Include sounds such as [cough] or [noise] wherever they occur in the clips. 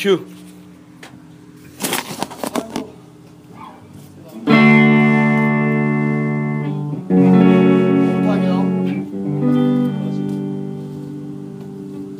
큐.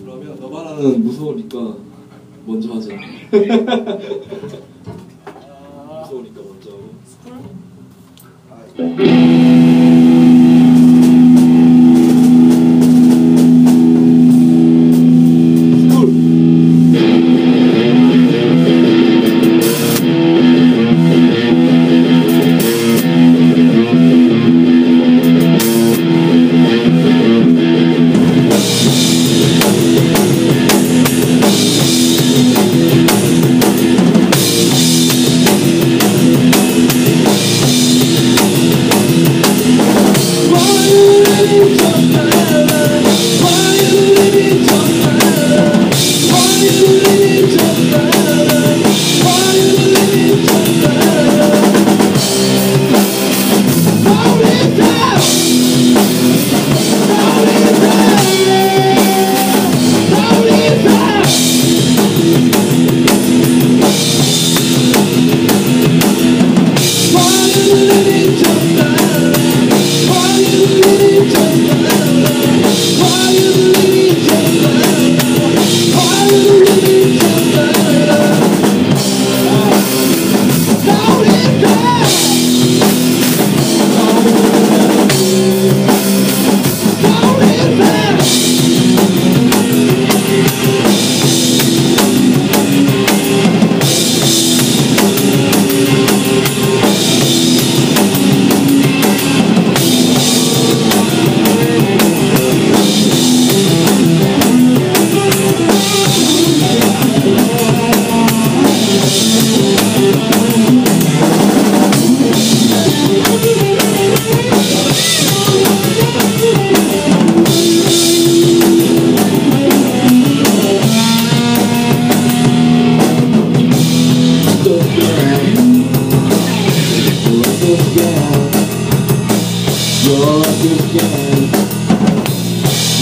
그러면 너바라는 무서우니까 먼저 하자. [laughs]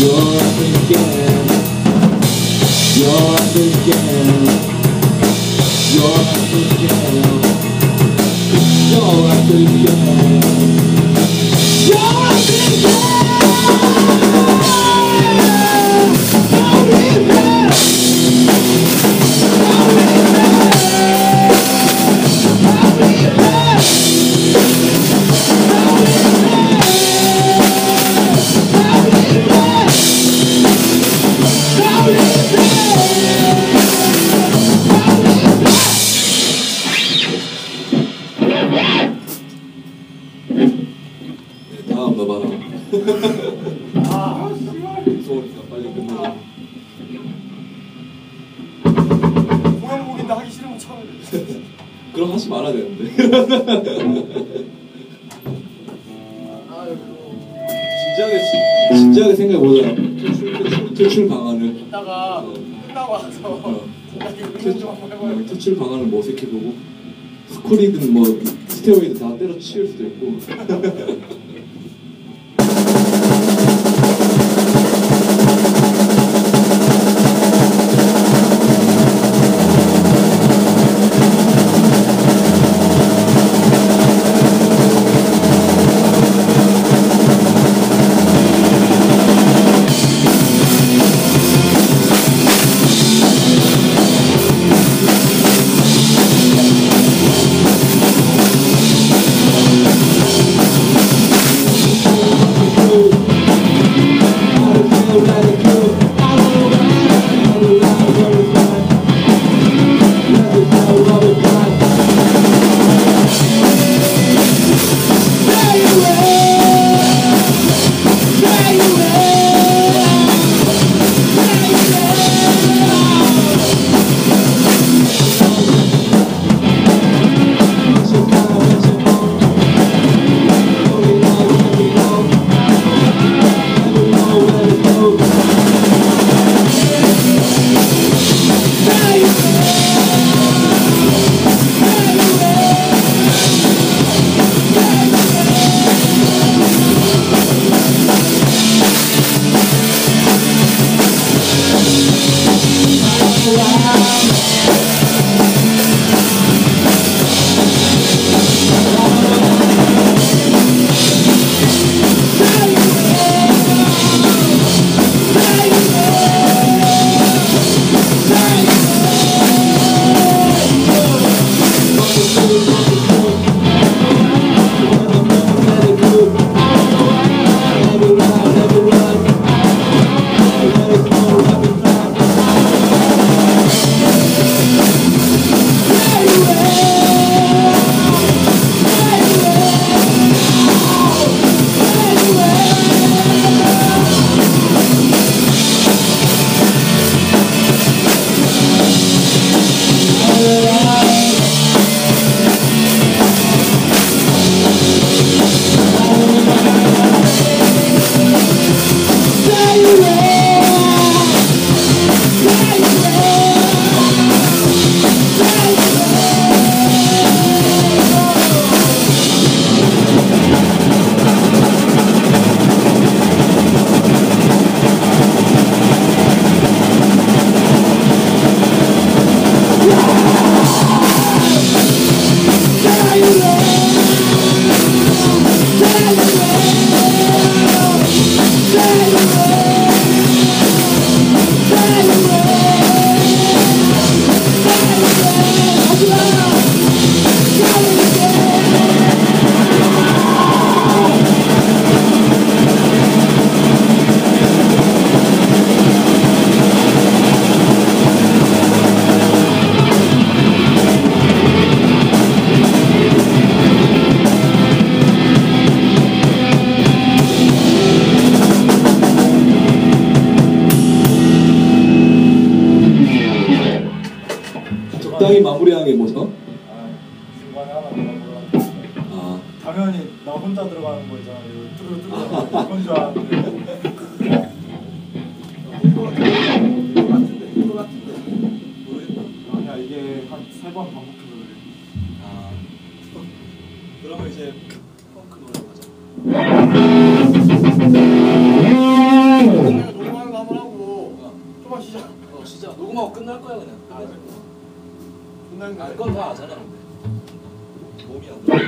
You're thinking, you're thinking 진지하게 진지하게 생각해보자. 퇴출, 방안을. 이따가 어. 끝나고 와서 어. 퇴출 방안을 모색해보고 스쿨이든 뭐 스테로이드 다 때려치울 수도 있고. 세 번 반복해서 그래. 아. 그러면 이제 펑크 노래 가자. 녹음하는 거 한번 하고 좀만 쉬자. 어 진짜 녹음하고 끝날 거야 그냥. 아, 끝나는 거. 알건 다 아잖아 근데. 몸이 안 돼.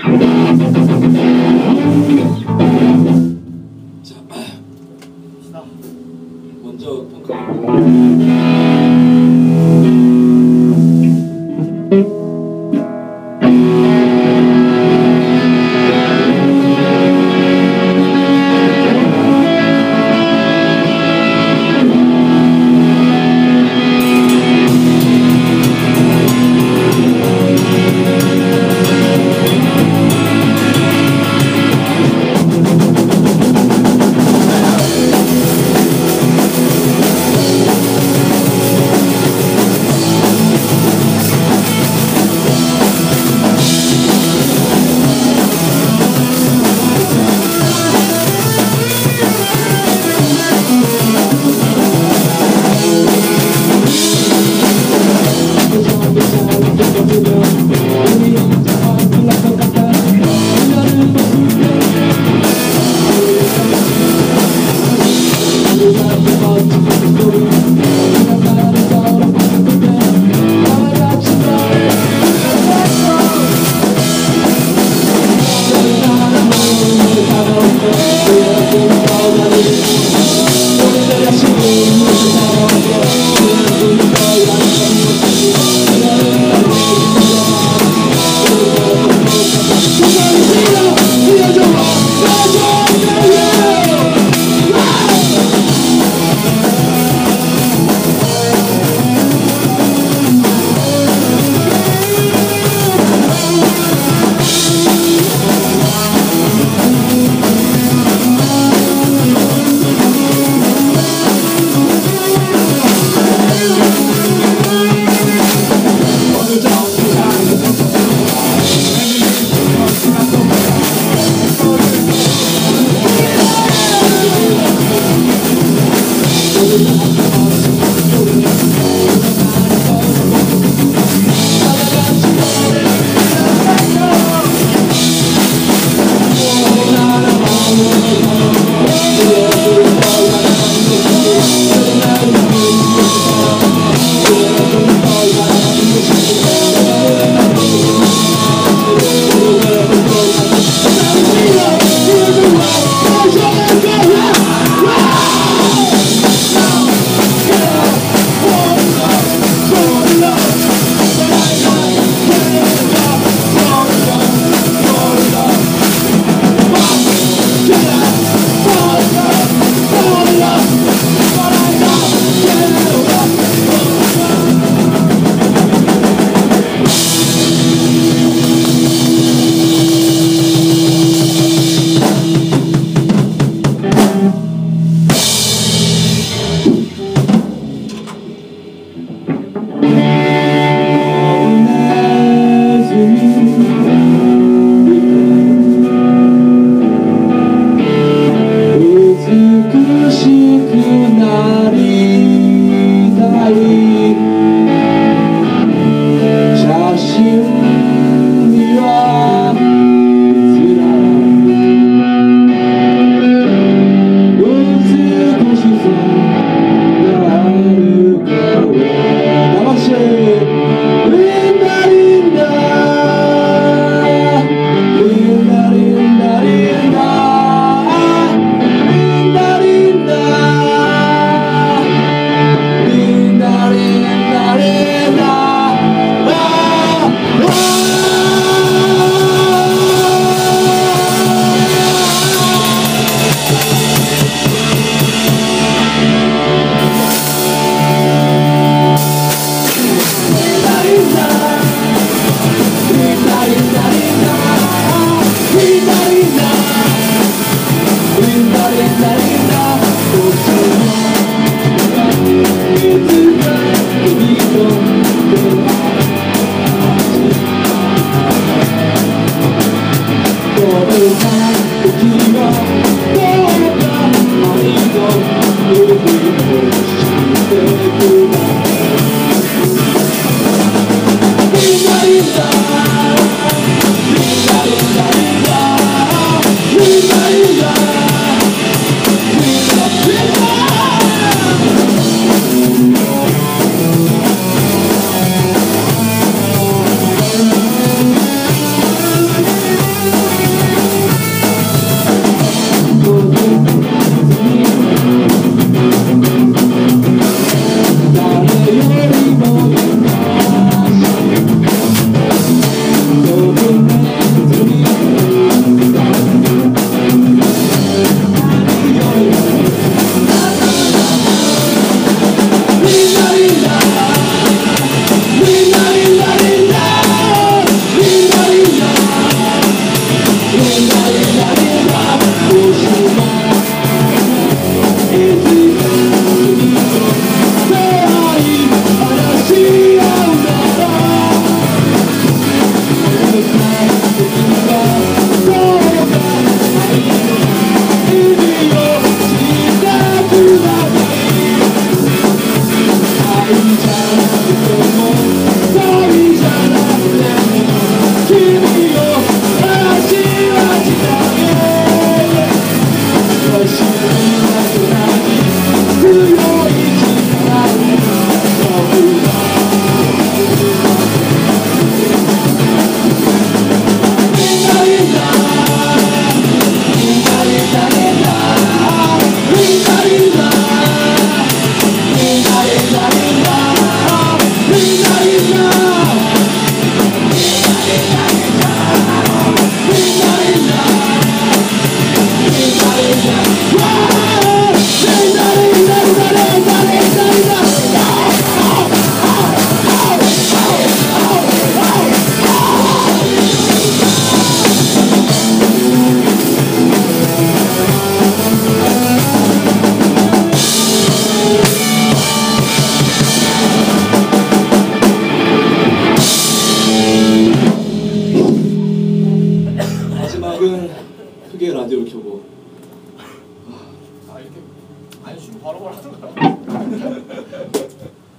바로 바로 하던가. [laughs]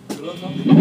그런 상황.